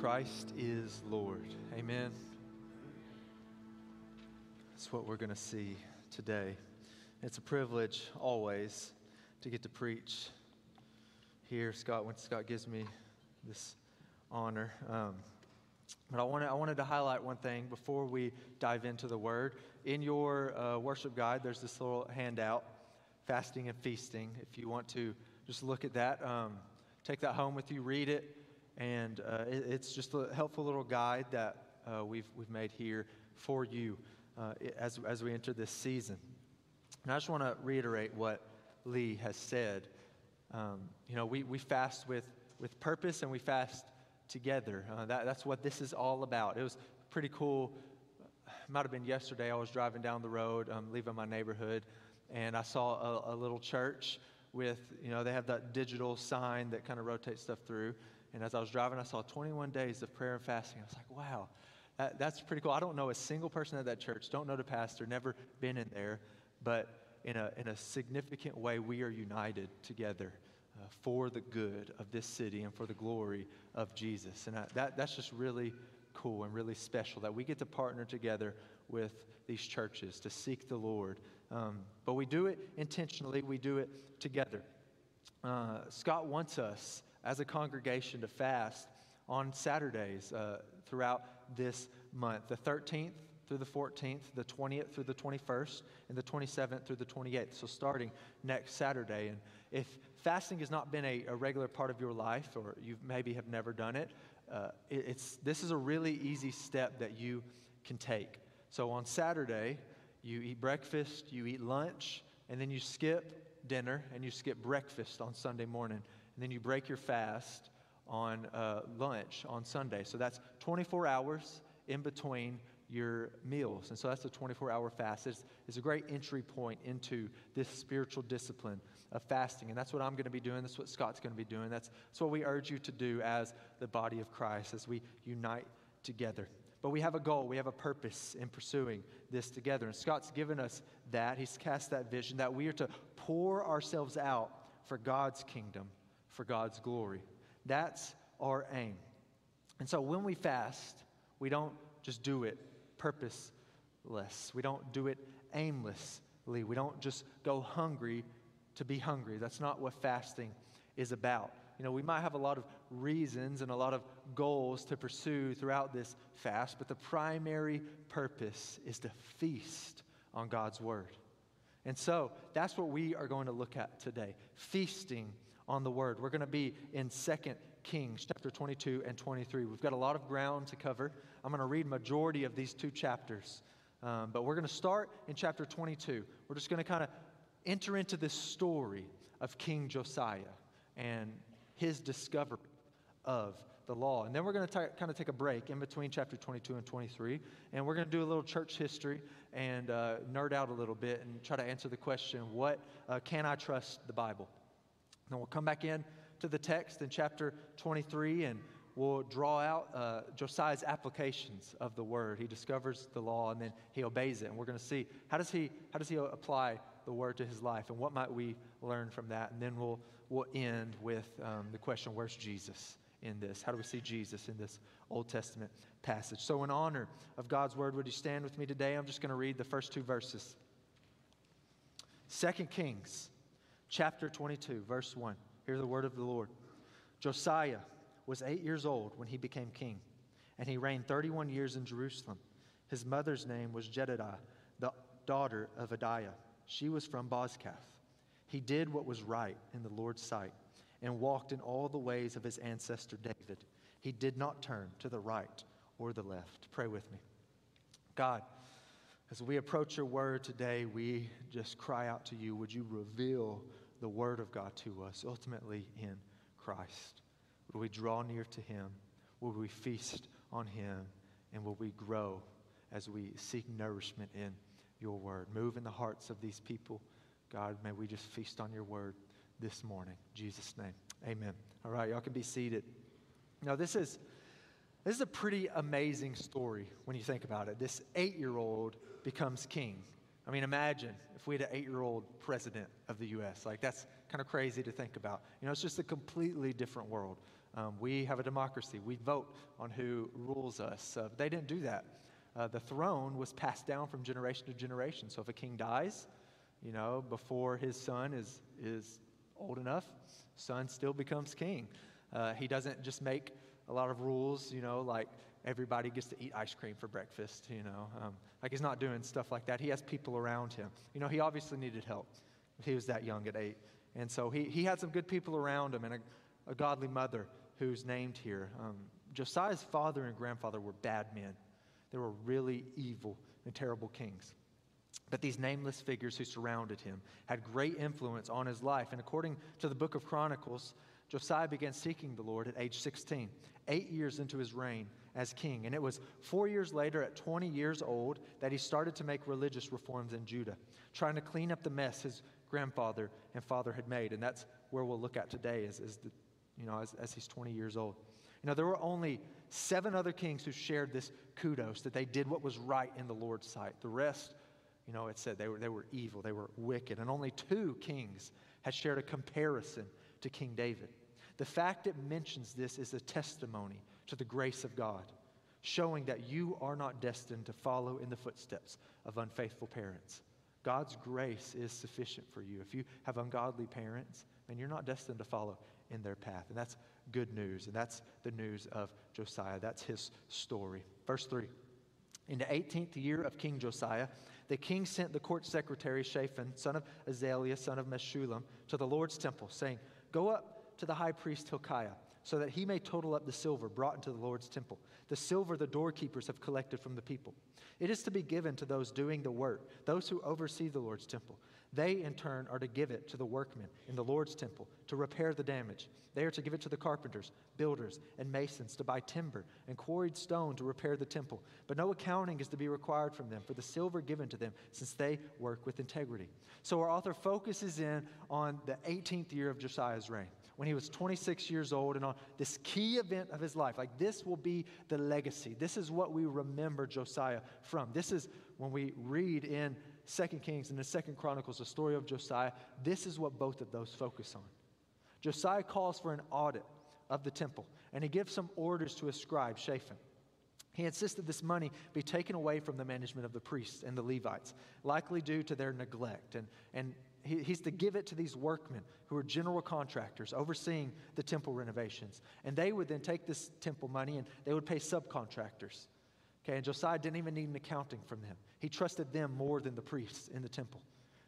Christ is Lord. Amen. That's what we're going to see today. It's a privilege always to get to preach here, Scott, when Scott gives me this honor. Um, but I wanted, I wanted to highlight one thing before we dive into the word. In your uh, worship guide, there's this little handout, Fasting and Feasting. If you want to just look at that, um, take that home with you, read it. And uh, it, it's just a helpful little guide that uh, we've, we've made here for you uh, as, as we enter this season. And I just want to reiterate what Lee has said. Um, you know, we, we fast with, with purpose and we fast together. Uh, that, that's what this is all about. It was pretty cool. It might have been yesterday. I was driving down the road, um, leaving my neighborhood, and I saw a, a little church with, you know, they have that digital sign that kind of rotates stuff through. And as I was driving, I saw 21 days of prayer and fasting. I was like, wow, that, that's pretty cool. I don't know a single person at that church, don't know the pastor, never been in there, but in a, in a significant way, we are united together uh, for the good of this city and for the glory of Jesus. And I, that, that's just really cool and really special that we get to partner together with these churches to seek the Lord. Um, but we do it intentionally, we do it together. Uh, Scott wants us as a congregation to fast on Saturdays uh, throughout this month the 13th through the 14th, the 20th through the 21st, and the 27th through the 28th. So, starting next Saturday. And if fasting has not been a, a regular part of your life, or you maybe have never done it, uh, it, it's, this is a really easy step that you can take. So, on Saturday, you eat breakfast, you eat lunch, and then you skip dinner and you skip breakfast on Sunday morning. And then you break your fast on uh, lunch on Sunday. So that's 24 hours in between your meals. And so that's a 24 hour fast. It's, it's a great entry point into this spiritual discipline of fasting. And that's what I'm going to be doing. That's what Scott's going to be doing. That's, that's what we urge you to do as the body of Christ as we unite together. But we have a goal, we have a purpose in pursuing this together. And Scott's given us that. He's cast that vision that we are to pour ourselves out for God's kingdom, for God's glory. That's our aim. And so when we fast, we don't just do it purposeless. We don't do it aimlessly. We don't just go hungry to be hungry. That's not what fasting is about. You know, we might have a lot of reasons and a lot of goals to pursue throughout this fast, but the primary purpose is to feast on God's Word. And so that's what we are going to look at today feasting on the Word. We're going to be in 2 Kings chapter 22 and 23. We've got a lot of ground to cover. I'm going to read majority of these two chapters. Um, but we're going to start in chapter 22. We're just going to kind of enter into this story of King Josiah and his discovery of the law. And then we're going to kind of take a break in between chapter 22 and 23. And we're going to do a little church history and uh, nerd out a little bit and try to answer the question what uh, can I trust the Bible? And we'll come back in to the text in chapter 23 and we'll draw out uh, Josiah's applications of the word. He discovers the law and then he obeys it. And we're going to see how does he, how does he apply the word to his life and what might we learn from that. And then we'll, we'll end with um, the question where's Jesus in this? How do we see Jesus in this Old Testament passage? So, in honor of God's word, would you stand with me today? I'm just going to read the first two verses. Second Kings chapter 22, verse 1. Hear the word of the Lord. Josiah was eight years old when he became king, and he reigned 31 years in Jerusalem. His mother's name was Jedidah, the daughter of Adaiah. She was from Bozkath. He did what was right in the Lord's sight and walked in all the ways of his ancestor David. He did not turn to the right or the left. Pray with me. God, as we approach your word today, we just cry out to you. Would you reveal the Word of God to us, ultimately in Christ? Will we draw near to Him? Will we feast on Him? And will we grow as we seek nourishment in your Word? Move in the hearts of these people. God, may we just feast on your Word this morning. In Jesus' name. Amen. All right, y'all can be seated. Now, this is. This is a pretty amazing story when you think about it. This eight year old becomes king. I mean, imagine if we had an eight year old president of the U.S. Like, that's kind of crazy to think about. You know, it's just a completely different world. Um, we have a democracy. We vote on who rules us. Uh, they didn't do that. Uh, the throne was passed down from generation to generation. So if a king dies, you know, before his son is, is old enough, son still becomes king. Uh, he doesn't just make a lot of rules, you know, like everybody gets to eat ice cream for breakfast, you know. Um, like he's not doing stuff like that. He has people around him. You know, he obviously needed help. He was that young at eight. And so he, he had some good people around him and a, a godly mother who's named here. Um, Josiah's father and grandfather were bad men. They were really evil and terrible kings. But these nameless figures who surrounded him had great influence on his life. And according to the book of Chronicles, Josiah began seeking the Lord at age 16, eight years into his reign as king. And it was four years later, at 20 years old, that he started to make religious reforms in Judah, trying to clean up the mess his grandfather and father had made. And that's where we'll look at today as, as, the, you know, as, as he's 20 years old. You know, there were only seven other kings who shared this kudos that they did what was right in the Lord's sight. The rest, you know, it said they were, they were evil, they were wicked. And only two kings had shared a comparison to King David. The fact it mentions this is a testimony to the grace of God, showing that you are not destined to follow in the footsteps of unfaithful parents. God's grace is sufficient for you. If you have ungodly parents, then you're not destined to follow in their path. And that's good news. And that's the news of Josiah. That's his story. Verse 3 In the 18th year of King Josiah, the king sent the court secretary Shaphan, son of Azaliah, son of Meshullam, to the Lord's temple, saying, Go up to the high priest Hilkiah, so that he may total up the silver brought into the Lord's temple, the silver the doorkeepers have collected from the people. It is to be given to those doing the work, those who oversee the Lord's temple. They, in turn, are to give it to the workmen in the Lord's temple to repair the damage. They are to give it to the carpenters, builders, and masons to buy timber and quarried stone to repair the temple. But no accounting is to be required from them for the silver given to them, since they work with integrity. So our author focuses in on the 18th year of Josiah's reign when he was 26 years old and on this key event of his life. Like, this will be the legacy. This is what we remember Josiah from. This is when we read in Second Kings and the Second Chronicles the story of Josiah. This is what both of those focus on. Josiah calls for an audit of the temple, and he gives some orders to his scribe, Shaphan. He insisted this money be taken away from the management of the priests and the Levites, likely due to their neglect. And, and he, he's to give it to these workmen who are general contractors overseeing the temple renovations. And they would then take this temple money and they would pay subcontractors. Okay, and Josiah didn't even need an accounting from them. He trusted them more than the priests in the temple.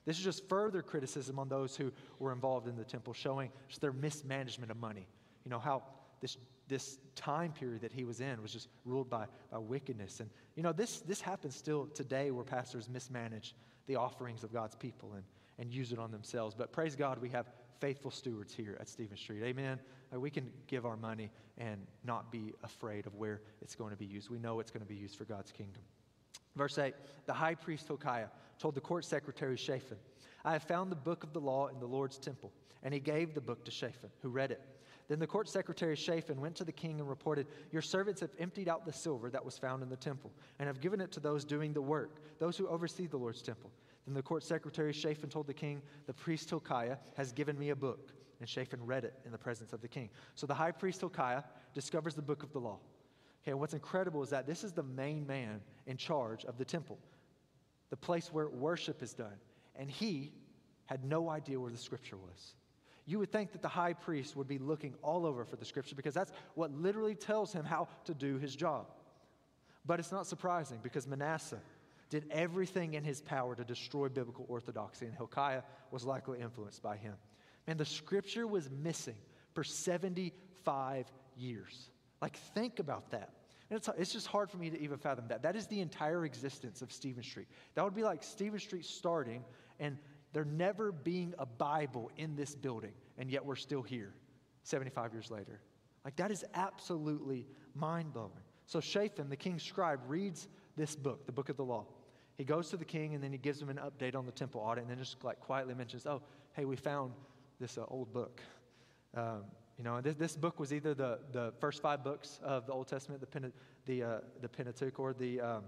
This is just further criticism on those who were involved in the temple, showing just their mismanagement of money. You know, how this, this time period that he was in was just ruled by, by wickedness. And, you know, this, this happens still today where pastors mismanage the offerings of God's people and, and use it on themselves. But praise God, we have faithful stewards here at Stephen Street. Amen. Like we can give our money and not be afraid of where it's going to be used. We know it's going to be used for God's kingdom. Verse 8 The high priest Hilkiah told the court secretary Shaphan, I have found the book of the law in the Lord's temple. And he gave the book to Shaphan, who read it. Then the court secretary Shaphan went to the king and reported, Your servants have emptied out the silver that was found in the temple, and have given it to those doing the work, those who oversee the Lord's temple. Then the court secretary Shaphan told the king, The priest Hilkiah has given me a book. And Shaphan read it in the presence of the king. So the high priest Hilkiah discovers the book of the law. Okay, what's incredible is that this is the main man in charge of the temple, the place where worship is done. And he had no idea where the scripture was. You would think that the high priest would be looking all over for the scripture because that's what literally tells him how to do his job. But it's not surprising because Manasseh did everything in his power to destroy biblical orthodoxy, and Hilkiah was likely influenced by him. And the scripture was missing for 75 years. Like, think about that. And it's, it's just hard for me to even fathom that. That is the entire existence of Stephen Street. That would be like Stephen Street starting and there never being a Bible in this building, and yet we're still here 75 years later. Like, that is absolutely mind blowing. So, Shaphan, the king's scribe, reads this book, the book of the law. He goes to the king and then he gives him an update on the temple audit and then just like quietly mentions, oh, hey, we found this uh, old book. Um, you know, this, this book was either the, the first five books of the Old Testament, the, Pena, the, uh, the Pentateuch, or the, um,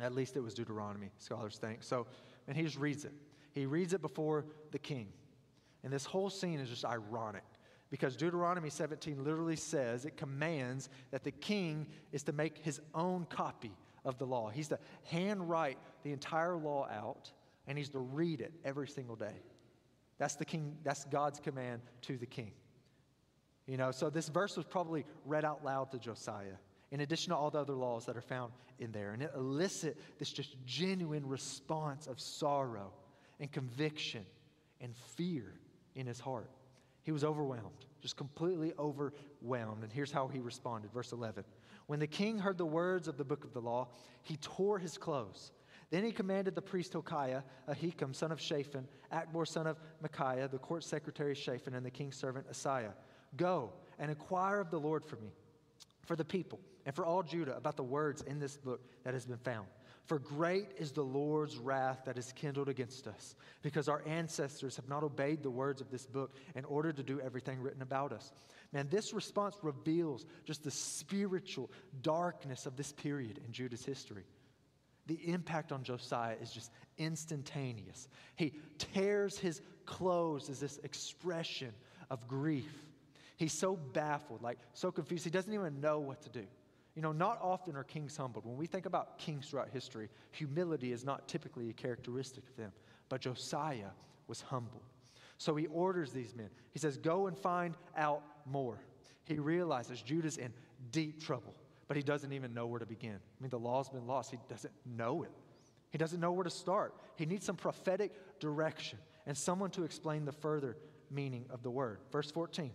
at least it was Deuteronomy, scholars think. So, and he just reads it. He reads it before the king. And this whole scene is just ironic Because Deuteronomy 17 literally says, it commands that the king is to make his own copy of the law. He's to handwrite the entire law out and he's to read it every single day. That's the king, that's God's command to the king. You know, so this verse was probably read out loud to Josiah, in addition to all the other laws that are found in there. And it elicit this just genuine response of sorrow and conviction and fear in his heart. He was overwhelmed, just completely overwhelmed. And here's how he responded. Verse 11. When the king heard the words of the book of the law, he tore his clothes. Then he commanded the priest Hilkiah, Ahikam, son of Shaphan, Achbor, son of Micaiah, the court secretary Shaphan, and the king's servant Asaiah, Go and inquire of the Lord for me, for the people, and for all Judah about the words in this book that has been found. For great is the Lord's wrath that is kindled against us, because our ancestors have not obeyed the words of this book in order to do everything written about us. Man, this response reveals just the spiritual darkness of this period in Judah's history. The impact on Josiah is just instantaneous. He tears his clothes as this expression of grief. He's so baffled, like so confused, he doesn't even know what to do. You know, not often are kings humbled. When we think about kings throughout history, humility is not typically a characteristic of them. But Josiah was humble. So he orders these men. He says, Go and find out more. He realizes Judah's in deep trouble, but he doesn't even know where to begin. I mean, the law's been lost. He doesn't know it. He doesn't know where to start. He needs some prophetic direction and someone to explain the further meaning of the word. Verse 14.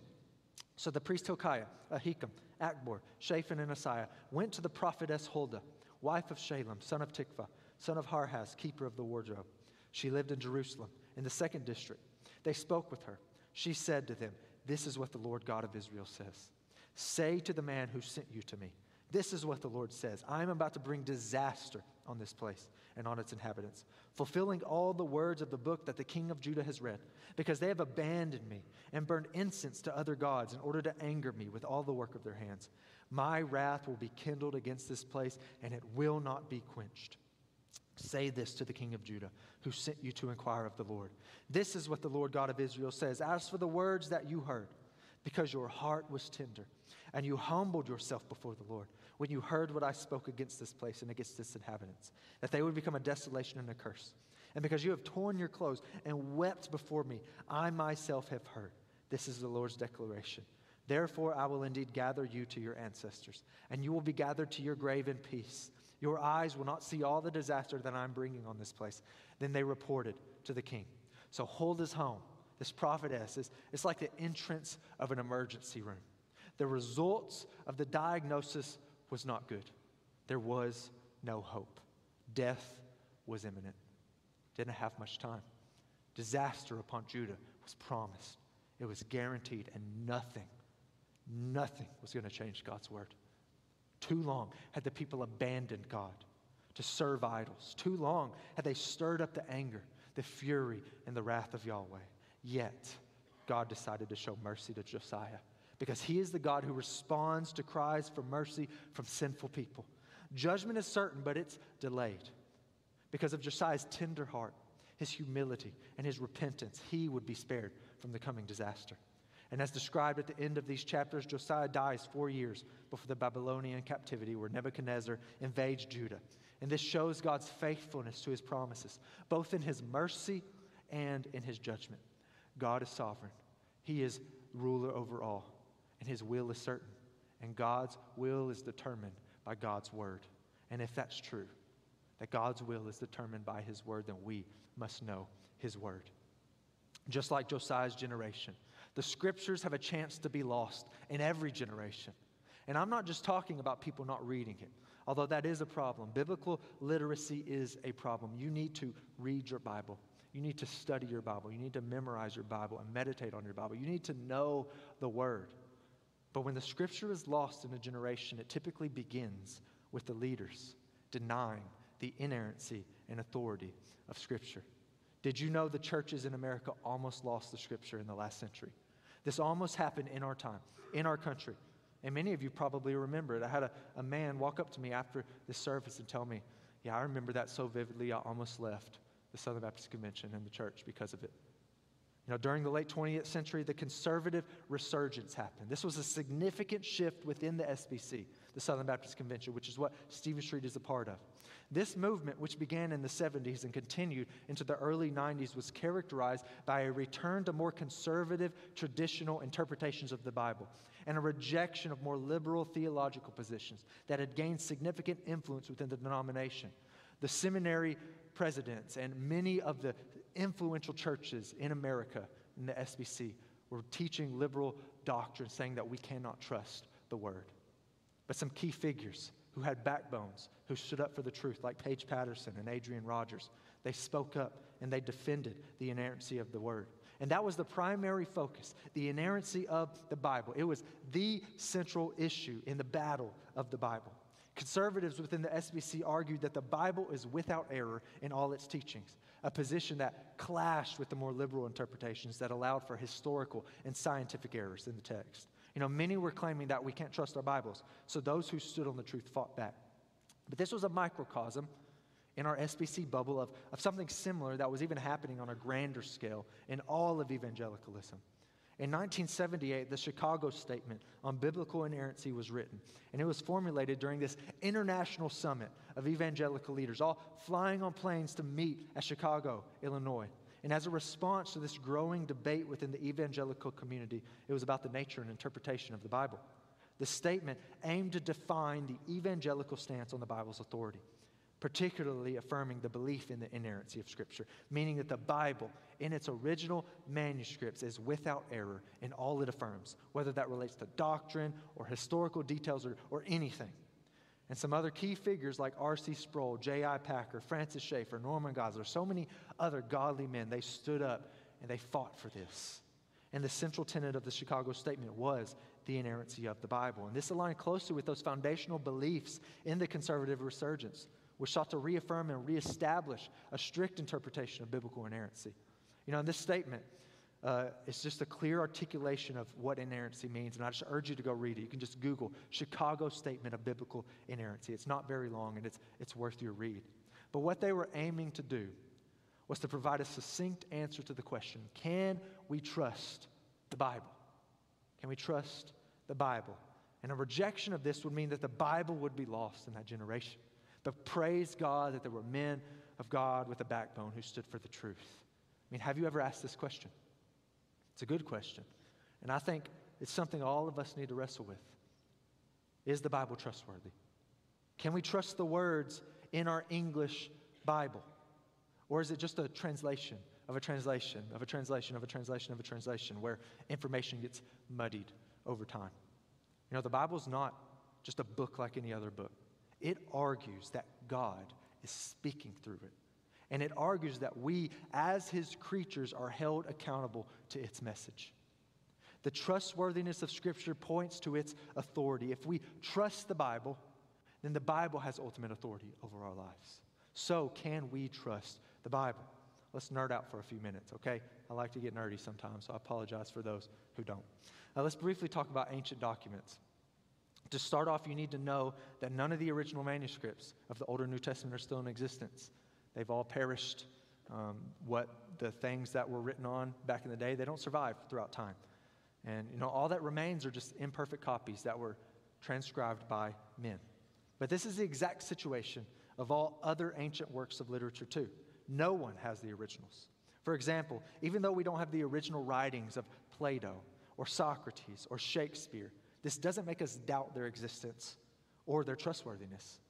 So the priest Hilkiah, Ahikam, Achbor, Shaphan, and Asaiah went to the prophetess Huldah, wife of Shallum, son of Tikvah, son of Harhas, keeper of the wardrobe. She lived in Jerusalem, in the second district. They spoke with her. She said to them, This is what the Lord God of Israel says. Say to the man who sent you to me, This is what the Lord says I am about to bring disaster on this place and on its inhabitants, fulfilling all the words of the book that the king of Judah has read, because they have abandoned me and burned incense to other gods in order to anger me with all the work of their hands. My wrath will be kindled against this place, and it will not be quenched. Say this to the king of Judah, who sent you to inquire of the Lord. This is what the Lord God of Israel says As for the words that you heard, because your heart was tender, and you humbled yourself before the Lord, when you heard what I spoke against this place and against its inhabitants, that they would become a desolation and a curse. And because you have torn your clothes and wept before me, I myself have heard. This is the Lord's declaration. Therefore, I will indeed gather you to your ancestors, and you will be gathered to your grave in peace. Your eyes will not see all the disaster that I'm bringing on this place. Then they reported to the king. So Huldah home, this prophetess, is, it's like the entrance of an emergency room. The results of the diagnosis was not good. There was no hope. Death was imminent. Didn't have much time. Disaster upon Judah was promised. It was guaranteed, and nothing, nothing was going to change God's word. Too long had the people abandoned God to serve idols. Too long had they stirred up the anger, the fury, and the wrath of Yahweh. Yet, God decided to show mercy to Josiah because he is the God who responds to cries for mercy from sinful people. Judgment is certain, but it's delayed. Because of Josiah's tender heart, his humility, and his repentance, he would be spared from the coming disaster. And as described at the end of these chapters, Josiah dies four years before the Babylonian captivity where Nebuchadnezzar invades Judah. And this shows God's faithfulness to his promises, both in his mercy and in his judgment. God is sovereign, he is ruler over all and his will is certain. And God's will is determined by God's word. And if that's true, that God's will is determined by his word, then we must know his word. Just like Josiah's generation, the scriptures have a chance to be lost in every generation. And I'm not just talking about people not reading it, although that is a problem. Biblical literacy is a problem. You need to read your Bible. You need to study your Bible. You need to memorize your Bible and meditate on your Bible. You need to know the Word. But when the scripture is lost in a generation, it typically begins with the leaders denying the inerrancy and authority of scripture. Did you know the churches in America almost lost the scripture in the last century? This almost happened in our time, in our country. And many of you probably remember it. I had a, a man walk up to me after the service and tell me, Yeah, I remember that so vividly, I almost left the Southern Baptist Convention and the church because of it. You know, during the late 20th century, the conservative resurgence happened. This was a significant shift within the SBC, the Southern Baptist Convention, which is what Stephen Street is a part of. This movement, which began in the 70s and continued into the early 90s, was characterized by a return to more conservative, traditional interpretations of the Bible and a rejection of more liberal theological positions that had gained significant influence within the denomination. The seminary presidents and many of the influential churches in America, in the SBC, were teaching liberal doctrine, saying that we cannot trust the word. But some key figures who had backbones, who stood up for the truth, like Paige Patterson and Adrian Rogers, they spoke up and they defended the inerrancy of the word. And that was the primary focus, the inerrancy of the Bible. It was the central issue in the battle of the Bible. Conservatives within the SBC argued that the Bible is without error in all its teachings, a position that clashed with the more liberal interpretations that allowed for historical and scientific errors in the text. You know, many were claiming that we can't trust our Bibles, so those who stood on the truth fought back. But this was a microcosm in our SBC bubble of, of something similar that was even happening on a grander scale in all of evangelicalism. In 1978, the Chicago Statement on Biblical Inerrancy was written, and it was formulated during this international summit of evangelical leaders, all flying on planes to meet at Chicago, Illinois. And as a response to this growing debate within the evangelical community, it was about the nature and interpretation of the Bible. The statement aimed to define the evangelical stance on the Bible's authority particularly affirming the belief in the inerrancy of Scripture, meaning that the Bible, in its original manuscripts, is without error in all it affirms, whether that relates to doctrine or historical details or, or anything. And some other key figures like R.C. Sproul, J.I. Packer, Francis Schaeffer, Norman Geisler, so many other godly men, they stood up and they fought for this. And the central tenet of the Chicago Statement was the inerrancy of the Bible. And this aligned closely with those foundational beliefs in the conservative resurgence which sought to reaffirm and reestablish a strict interpretation of biblical inerrancy. You know, this statement, uh, it's just a clear articulation of what inerrancy means, and I just urge you to go read it. You can just Google Chicago Statement of Biblical Inerrancy. It's not very long, and it's, it's worth your read. But what they were aiming to do was to provide a succinct answer to the question can we trust the Bible? Can we trust the Bible? And a rejection of this would mean that the Bible would be lost in that generation. But praise God that there were men of God with a backbone who stood for the truth. I mean, have you ever asked this question? It's a good question. And I think it's something all of us need to wrestle with. Is the Bible trustworthy? Can we trust the words in our English Bible? Or is it just a translation of a translation of a translation of a translation of a translation where information gets muddied over time? You know, the Bible's not just a book like any other book. It argues that God is speaking through it. And it argues that we, as his creatures, are held accountable to its message. The trustworthiness of Scripture points to its authority. If we trust the Bible, then the Bible has ultimate authority over our lives. So, can we trust the Bible? Let's nerd out for a few minutes, okay? I like to get nerdy sometimes, so I apologize for those who don't. Now, let's briefly talk about ancient documents. To start off, you need to know that none of the original manuscripts of the Older New Testament are still in existence. They've all perished. Um, what the things that were written on back in the day, they don't survive throughout time. And, you know, all that remains are just imperfect copies that were transcribed by men. But this is the exact situation of all other ancient works of literature, too. No one has the originals. For example, even though we don't have the original writings of Plato or Socrates or Shakespeare, this doesn't make us doubt their existence or their trustworthiness,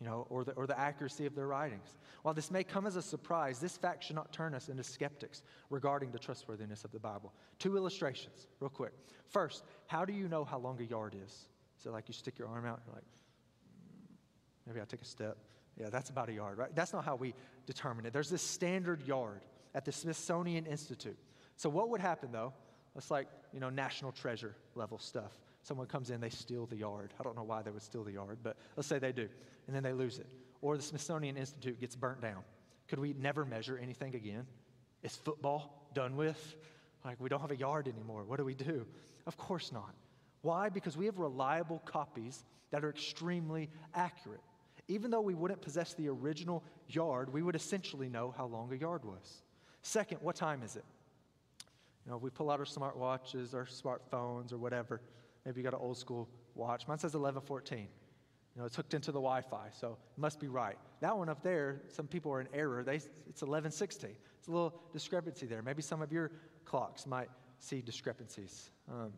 you know, or the, or the accuracy of their writings. While this may come as a surprise, this fact should not turn us into skeptics regarding the trustworthiness of the Bible. Two illustrations, real quick. First, how do you know how long a yard is? So, like, you stick your arm out, you're like, hmm, maybe I'll take a step. Yeah, that's about a yard, right? That's not how we determine it. There's this standard yard at the Smithsonian Institute. So, what would happen though? It's like, you know, national treasure level stuff. Someone comes in, they steal the yard. I don't know why they would steal the yard, but let's say they do, and then they lose it. Or the Smithsonian Institute gets burnt down. Could we never measure anything again? Is football done with? Like, we don't have a yard anymore. What do we do? Of course not. Why? Because we have reliable copies that are extremely accurate. Even though we wouldn't possess the original yard, we would essentially know how long a yard was. Second, what time is it? You know, we pull out our smartwatches, our smartphones, or whatever. Maybe you got an old school watch. Mine says 1114. You know, it's hooked into the Wi Fi, so it must be right. That one up there, some people are in error. They, it's 1116. It's a little discrepancy there. Maybe some of your clocks might see discrepancies. Um,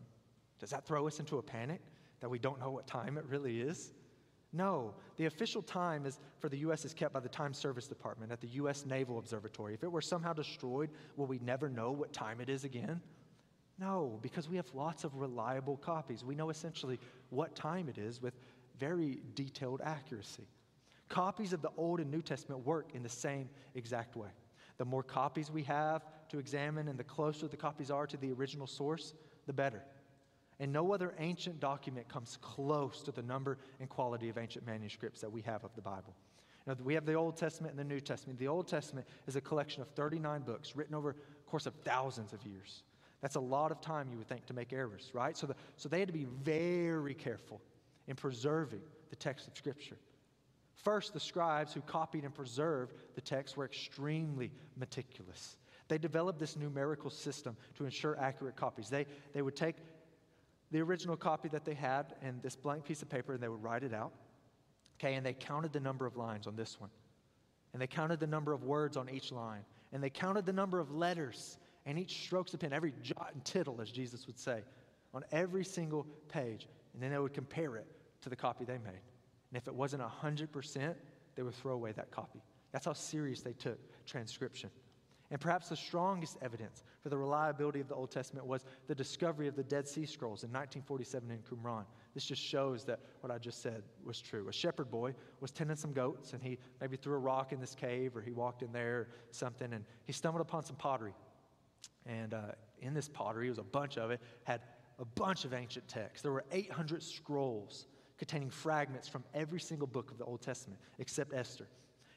does that throw us into a panic that we don't know what time it really is? No, the official time is for the U.S. is kept by the Time Service Department at the U.S. Naval Observatory. If it were somehow destroyed, will we never know what time it is again? No, because we have lots of reliable copies. We know essentially what time it is with very detailed accuracy. Copies of the Old and New Testament work in the same exact way. The more copies we have to examine and the closer the copies are to the original source, the better. And no other ancient document comes close to the number and quality of ancient manuscripts that we have of the Bible. Now, we have the Old Testament and the New Testament. The Old Testament is a collection of 39 books written over a course of thousands of years. That's a lot of time, you would think, to make errors, right? So, the, so they had to be very careful in preserving the text of Scripture. First, the scribes who copied and preserved the text were extremely meticulous. They developed this numerical system to ensure accurate copies. They, they would take the original copy that they had and this blank piece of paper and they would write it out. Okay, and they counted the number of lines on this one. And they counted the number of words on each line. And they counted the number of letters and each strokes of pen, every jot and tittle, as Jesus would say, on every single page. And then they would compare it to the copy they made. And if it wasn't 100%, they would throw away that copy. That's how serious they took transcription. And perhaps the strongest evidence for the reliability of the Old Testament was the discovery of the Dead Sea Scrolls in 1947 in Qumran. This just shows that what I just said was true. A shepherd boy was tending some goats, and he maybe threw a rock in this cave, or he walked in there, or something, and he stumbled upon some pottery. And uh, in this pottery, it was a bunch of it, had a bunch of ancient texts. There were 800 scrolls containing fragments from every single book of the Old Testament, except Esther.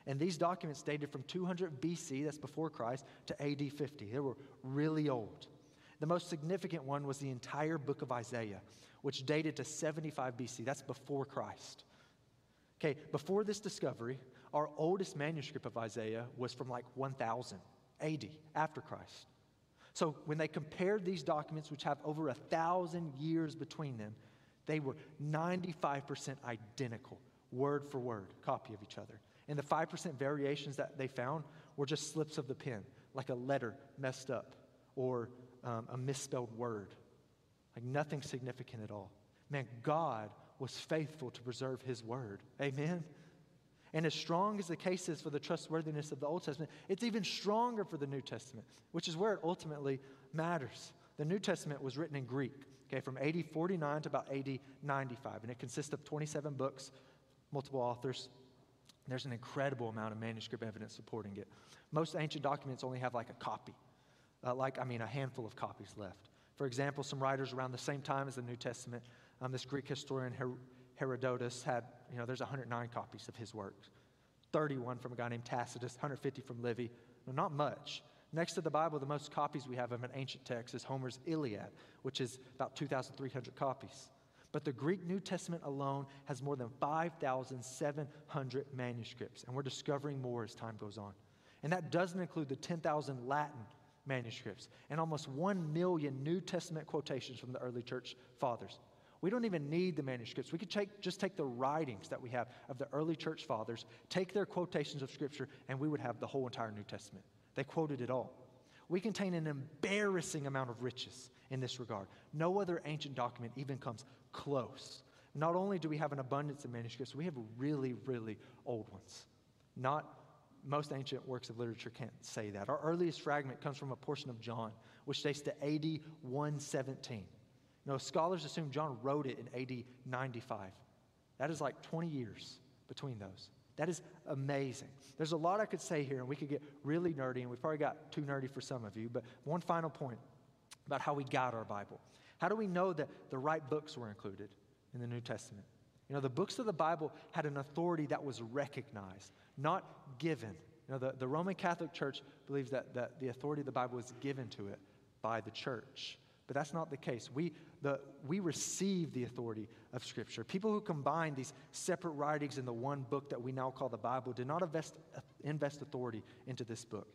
And these documents dated from 200 BC, that's before Christ, to AD 50. They were really old. The most significant one was the entire book of Isaiah, which dated to 75 BC, that's before Christ. Okay, before this discovery, our oldest manuscript of Isaiah was from like 1000 AD, after Christ. So when they compared these documents, which have over a thousand years between them, they were 95% identical, word for word, copy of each other. And the 5% variations that they found were just slips of the pen, like a letter messed up or um, a misspelled word, like nothing significant at all. Man, God was faithful to preserve his word. Amen? And as strong as the case is for the trustworthiness of the Old Testament, it's even stronger for the New Testament, which is where it ultimately matters. The New Testament was written in Greek, okay, from AD 49 to about AD 95, and it consists of 27 books, multiple authors. There's an incredible amount of manuscript evidence supporting it. Most ancient documents only have like a copy, uh, like, I mean, a handful of copies left. For example, some writers around the same time as the New Testament, um, this Greek historian Her- Herodotus had, you know, there's 109 copies of his works, 31 from a guy named Tacitus, 150 from Livy. No, not much. Next to the Bible, the most copies we have of an ancient text is Homer's Iliad, which is about 2,300 copies. But the Greek New Testament alone has more than 5,700 manuscripts, and we're discovering more as time goes on. And that doesn't include the 10,000 Latin manuscripts and almost 1 million New Testament quotations from the early church fathers. We don't even need the manuscripts. We could take, just take the writings that we have of the early church fathers, take their quotations of Scripture, and we would have the whole entire New Testament. They quoted it all. We contain an embarrassing amount of riches in this regard. No other ancient document even comes close. Not only do we have an abundance of manuscripts, we have really, really old ones. Not most ancient works of literature can't say that. Our earliest fragment comes from a portion of John, which dates to AD 117. No, scholars assume John wrote it in AD 95. That is like 20 years between those. That is amazing. There's a lot I could say here, and we could get really nerdy, and we've probably got too nerdy for some of you. But one final point about how we got our Bible. How do we know that the right books were included in the New Testament? You know, the books of the Bible had an authority that was recognized, not given. You know, the, the Roman Catholic Church believes that, that the authority of the Bible was given to it by the church. But that's not the case. We, the, we receive the authority of Scripture. People who combine these separate writings in the one book that we now call the Bible did not invest, invest authority into this book.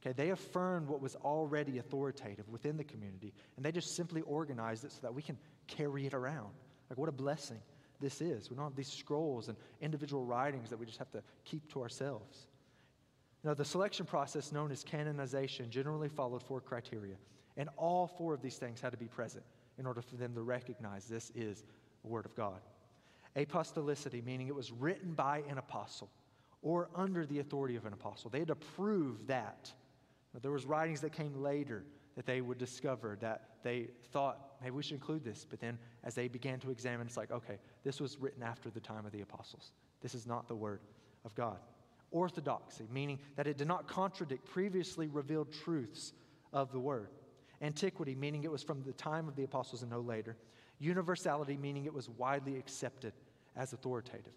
Okay, they affirmed what was already authoritative within the community, and they just simply organized it so that we can carry it around. Like, what a blessing this is. We don't have these scrolls and individual writings that we just have to keep to ourselves. Now, the selection process known as canonization generally followed four criteria, and all four of these things had to be present in order for them to recognize this is the Word of God. Apostolicity, meaning it was written by an apostle or under the authority of an apostle. They had to prove that there was writings that came later that they would discover that they thought maybe we should include this. But then as they began to examine, it's like, okay, this was written after the time of the apostles. This is not the word of God. Orthodoxy, meaning that it did not contradict previously revealed truths of the word. Antiquity, meaning it was from the time of the apostles and no later. Universality, meaning it was widely accepted as authoritative.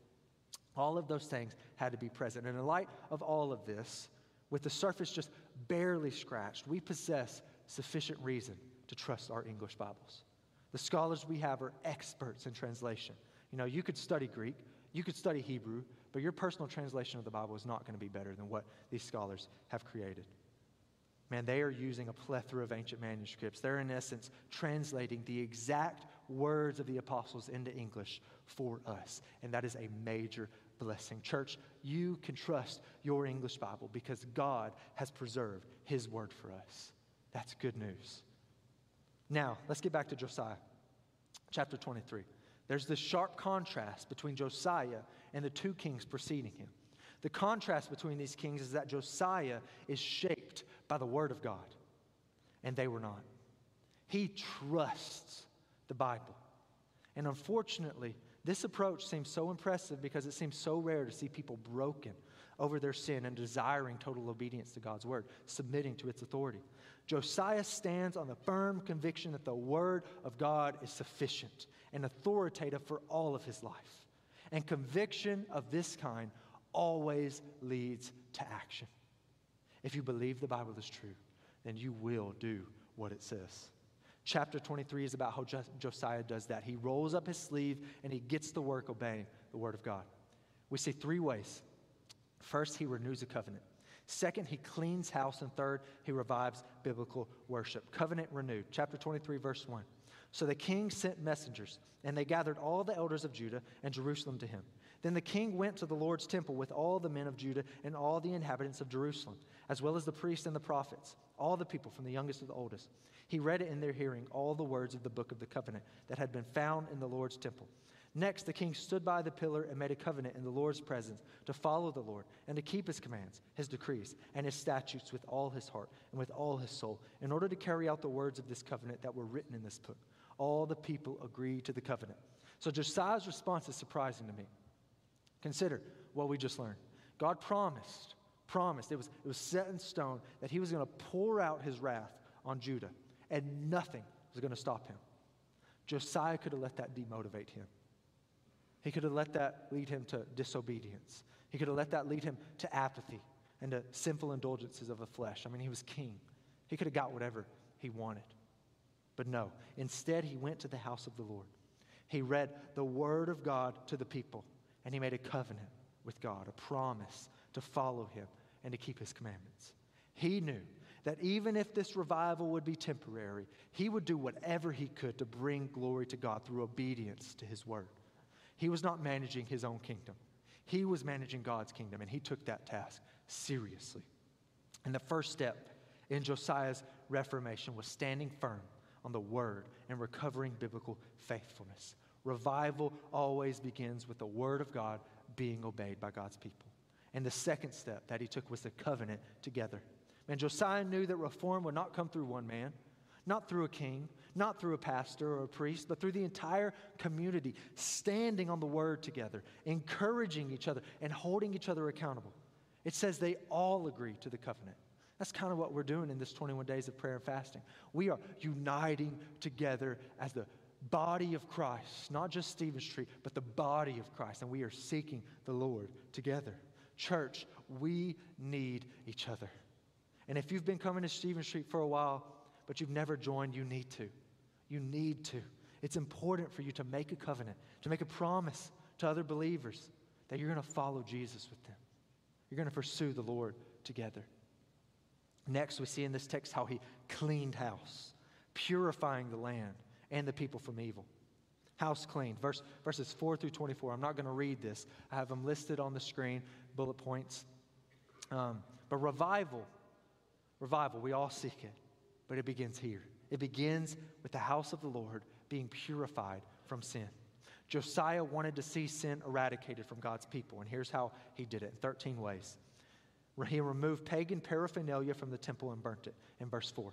All of those things had to be present. And in light of all of this, with the surface just barely scratched, we possess sufficient reason to trust our English Bibles. The scholars we have are experts in translation. You know, you could study Greek, you could study Hebrew, but your personal translation of the Bible is not going to be better than what these scholars have created. Man, they are using a plethora of ancient manuscripts. They're, in essence, translating the exact words of the apostles into English for us. And that is a major blessing. Church, you can trust your English Bible because God has preserved His word for us. That's good news. Now, let's get back to Josiah, chapter 23. There's this sharp contrast between Josiah and the two kings preceding him. The contrast between these kings is that Josiah is shaped by the word of God, and they were not. He trusts the Bible. And unfortunately, this approach seems so impressive because it seems so rare to see people broken over their sin and desiring total obedience to God's word, submitting to its authority. Josiah stands on the firm conviction that the word of God is sufficient and authoritative for all of his life. And conviction of this kind always leads to action. If you believe the Bible is true, then you will do what it says. Chapter 23 is about how Josiah does that. He rolls up his sleeve and he gets to work obeying the word of God. We see three ways. First, he renews a covenant. Second, he cleans house. And third, he revives biblical worship. Covenant renewed. Chapter 23, verse 1. So the king sent messengers, and they gathered all the elders of Judah and Jerusalem to him. Then the king went to the Lord's temple with all the men of Judah and all the inhabitants of Jerusalem, as well as the priests and the prophets, all the people from the youngest to the oldest. He read it in their hearing, all the words of the book of the covenant that had been found in the Lord's temple. Next, the king stood by the pillar and made a covenant in the Lord's presence to follow the Lord and to keep his commands, his decrees, and his statutes with all his heart and with all his soul, in order to carry out the words of this covenant that were written in this book. All the people agreed to the covenant. So Josiah's response is surprising to me. Consider what we just learned. God promised, promised, it was, it was set in stone that he was going to pour out his wrath on Judah and nothing was going to stop him. Josiah could have let that demotivate him. He could have let that lead him to disobedience. He could have let that lead him to apathy and to sinful indulgences of the flesh. I mean, he was king. He could have got whatever he wanted. But no, instead, he went to the house of the Lord. He read the word of God to the people, and he made a covenant with God, a promise to follow him and to keep his commandments. He knew that even if this revival would be temporary, he would do whatever he could to bring glory to God through obedience to his word. He was not managing his own kingdom, he was managing God's kingdom, and he took that task seriously. And the first step in Josiah's reformation was standing firm on the word and recovering biblical faithfulness. Revival always begins with the word of God being obeyed by God's people. And the second step that he took was the covenant together. And Josiah knew that reform would not come through one man, not through a king, not through a pastor or a priest, but through the entire community, standing on the word together, encouraging each other, and holding each other accountable. It says they all agree to the covenant. That's kind of what we're doing in this 21 days of prayer and fasting. We are uniting together as the body of Christ, not just Stephen Street, but the body of Christ, and we are seeking the Lord together. Church, we need each other. And if you've been coming to Stephen Street for a while, but you've never joined, you need to. You need to. It's important for you to make a covenant, to make a promise to other believers that you're going to follow Jesus with them. You're going to pursue the Lord together. Next, we see in this text how he cleaned house, purifying the land and the people from evil. House cleaned. Verse, verses 4 through 24. I'm not going to read this. I have them listed on the screen, bullet points. Um, but revival, revival, we all seek it, but it begins here. It begins with the house of the Lord being purified from sin. Josiah wanted to see sin eradicated from God's people, and here's how he did it in 13 ways. He removed pagan paraphernalia from the temple and burnt it in verse 4.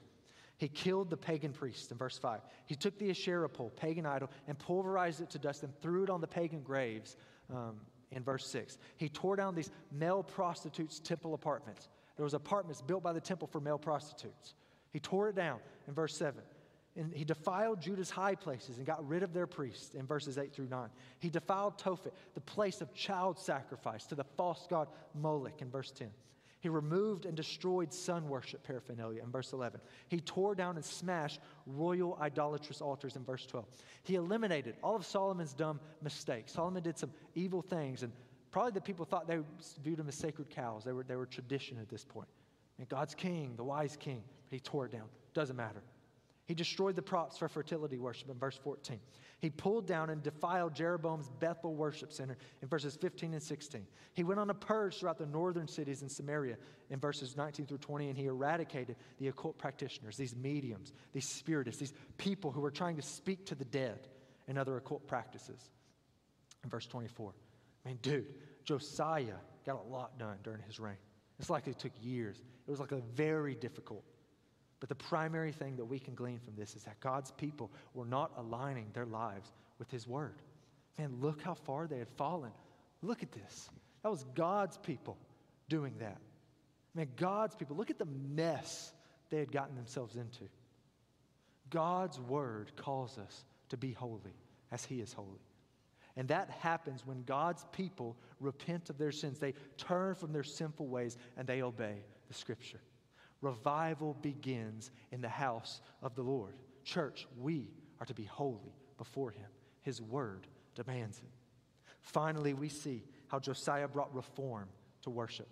He killed the pagan priests in verse 5. He took the Asherah pole, pagan idol, and pulverized it to dust and threw it on the pagan graves um, in verse 6. He tore down these male prostitutes' temple apartments. There was apartments built by the temple for male prostitutes. He tore it down in verse 7. And he defiled Judah's high places and got rid of their priests in verses 8 through 9. He defiled Tophet, the place of child sacrifice, to the false god Moloch in verse 10. He removed and destroyed sun worship paraphernalia in verse 11. He tore down and smashed royal idolatrous altars in verse 12. He eliminated all of Solomon's dumb mistakes. Solomon did some evil things, and probably the people thought they viewed him as sacred cows. They were, they were tradition at this point. And God's king, the wise king, he tore it down. Doesn't matter. He destroyed the props for fertility worship in verse 14. He pulled down and defiled Jeroboam's Bethel worship center in verses 15 and 16. He went on a purge throughout the northern cities in Samaria in verses 19 through 20, and he eradicated the occult practitioners, these mediums, these spiritists, these people who were trying to speak to the dead and other occult practices. In verse 24, I mean, dude, Josiah got a lot done during his reign. It's like it took years. It was like a very difficult but the primary thing that we can glean from this is that God's people were not aligning their lives with His Word. Man, look how far they had fallen. Look at this. That was God's people doing that. Man, God's people, look at the mess they had gotten themselves into. God's Word calls us to be holy as He is holy. And that happens when God's people repent of their sins. They turn from their sinful ways and they obey the Scripture. Revival begins in the house of the Lord. Church, we are to be holy before Him. His word demands it. Finally, we see how Josiah brought reform to worship,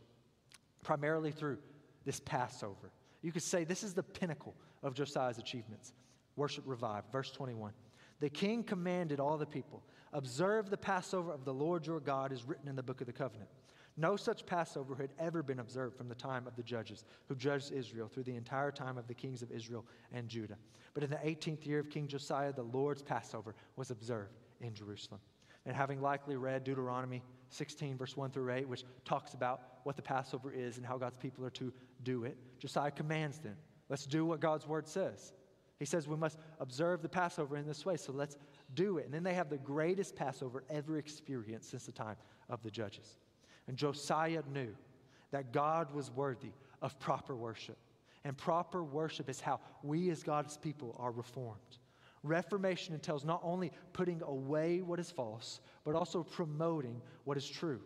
primarily through this Passover. You could say this is the pinnacle of Josiah's achievements. Worship revived. Verse 21. The king commanded all the people, Observe the Passover of the Lord your God is written in the book of the covenant. No such Passover had ever been observed from the time of the judges who judged Israel through the entire time of the kings of Israel and Judah. But in the 18th year of King Josiah, the Lord's Passover was observed in Jerusalem. And having likely read Deuteronomy 16, verse 1 through 8, which talks about what the Passover is and how God's people are to do it, Josiah commands them let's do what God's word says. He says we must observe the Passover in this way, so let's do it. And then they have the greatest Passover ever experienced since the time of the judges. And Josiah knew that God was worthy of proper worship. And proper worship is how we as God's people are reformed. Reformation entails not only putting away what is false, but also promoting what is true.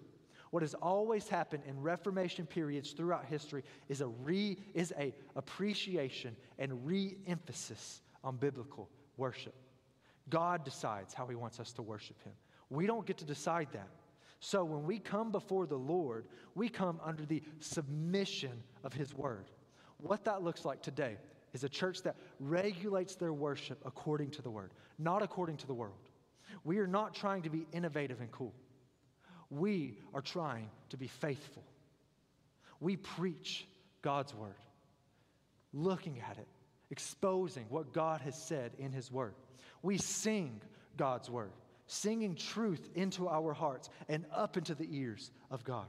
What has always happened in Reformation periods throughout history is a re, is a appreciation and re-emphasis on biblical worship. God decides how He wants us to worship Him. We don't get to decide that. So when we come before the Lord, we come under the submission of His Word. What that looks like today is a church that regulates their worship according to the Word, not according to the world. We are not trying to be innovative and cool. We are trying to be faithful. We preach God's Word, looking at it, exposing what God has said in His Word. We sing God's Word singing truth into our hearts and up into the ears of God.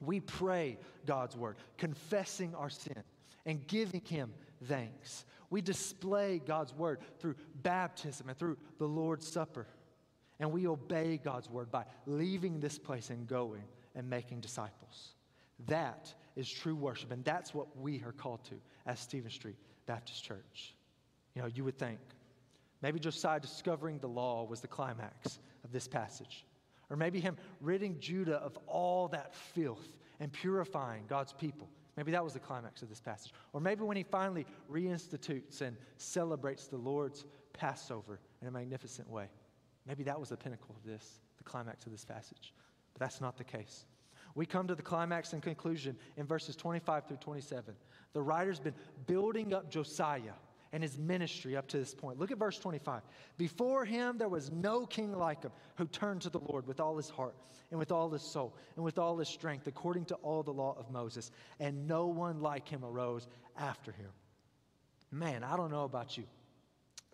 We pray God's word, confessing our sin and giving Him thanks. We display God's word through baptism and through the Lord's Supper. And we obey God's word by leaving this place and going and making disciples. That is true worship, and that's what we are called to as Stephen Street Baptist Church. You know, you would think, Maybe Josiah discovering the law was the climax of this passage. Or maybe him ridding Judah of all that filth and purifying God's people. Maybe that was the climax of this passage. Or maybe when he finally reinstitutes and celebrates the Lord's Passover in a magnificent way. Maybe that was the pinnacle of this, the climax of this passage. But that's not the case. We come to the climax and conclusion in verses 25 through 27. The writer's been building up Josiah and his ministry up to this point. Look at verse 25. Before him there was no king like him who turned to the Lord with all his heart and with all his soul and with all his strength, according to all the law of Moses. And no one like him arose after him. Man, I don't know about you,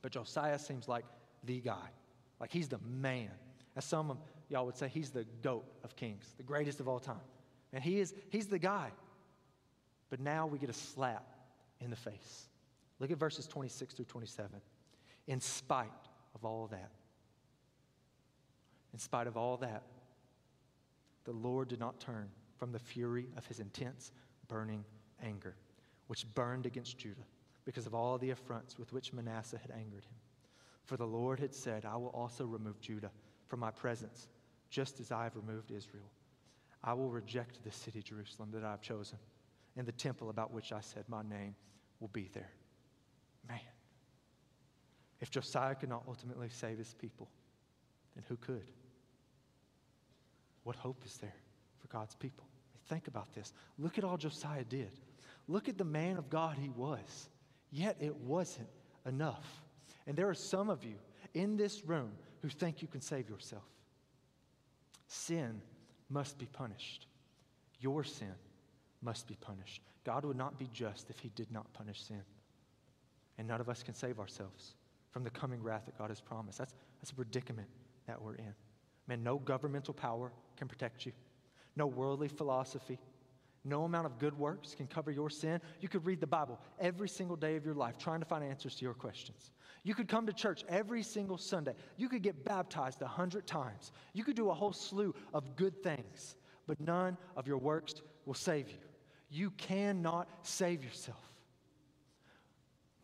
but Josiah seems like the guy. Like he's the man. As some of y'all would say, he's the goat of kings, the greatest of all time. And he is, he's the guy. But now we get a slap in the face. Look at verses 26 through 27. In spite of all that, in spite of all that, the Lord did not turn from the fury of his intense, burning anger, which burned against Judah because of all the affronts with which Manasseh had angered him. For the Lord had said, I will also remove Judah from my presence, just as I have removed Israel. I will reject the city, Jerusalem, that I have chosen, and the temple about which I said, My name will be there. If Josiah could not ultimately save his people, then who could? What hope is there for God's people? Think about this. Look at all Josiah did. Look at the man of God he was. Yet it wasn't enough. And there are some of you in this room who think you can save yourself. Sin must be punished. Your sin must be punished. God would not be just if he did not punish sin. And none of us can save ourselves from the coming wrath that God has promised. That's, that's a predicament that we're in. Man, no governmental power can protect you, no worldly philosophy, no amount of good works can cover your sin. You could read the Bible every single day of your life trying to find answers to your questions. You could come to church every single Sunday. You could get baptized a hundred times. You could do a whole slew of good things, but none of your works will save you. You cannot save yourself.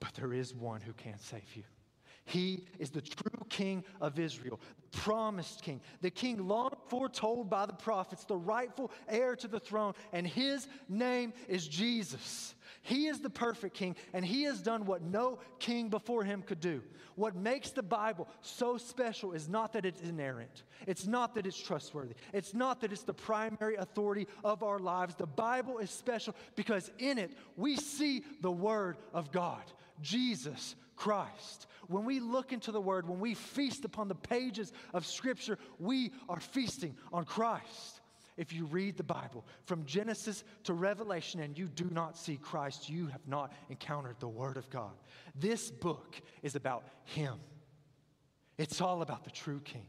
But there is one who can save you. He is the true king of Israel, the promised king, the king long foretold by the prophets, the rightful heir to the throne, and his name is Jesus. He is the perfect king, and he has done what no king before him could do. What makes the Bible so special is not that it's inerrant, it's not that it's trustworthy, it's not that it's the primary authority of our lives. The Bible is special because in it we see the Word of God, Jesus Christ. When we look into the Word, when we feast upon the pages of Scripture, we are feasting on Christ. If you read the Bible from Genesis to Revelation and you do not see Christ, you have not encountered the Word of God. This book is about Him. It's all about the true King,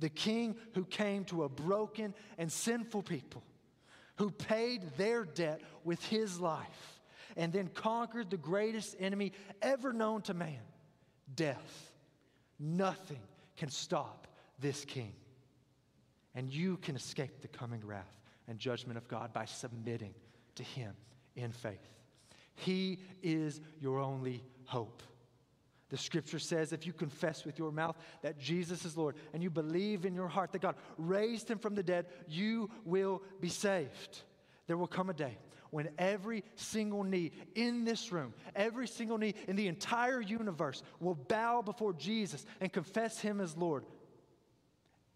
the King who came to a broken and sinful people, who paid their debt with His life, and then conquered the greatest enemy ever known to man death. Nothing can stop this king. And you can escape the coming wrath and judgment of God by submitting to him in faith. He is your only hope. The scripture says if you confess with your mouth that Jesus is Lord and you believe in your heart that God raised him from the dead, you will be saved. There will come a day when every single knee in this room, every single knee in the entire universe will bow before Jesus and confess him as Lord.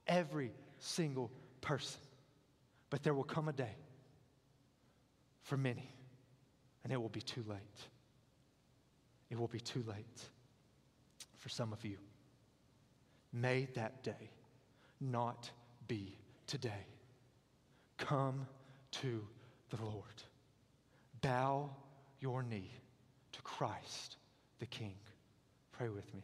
Every single person. But there will come a day for many, and it will be too late. It will be too late for some of you. May that day not be today. Come to the Lord. Bow your knee to Christ the King. Pray with me.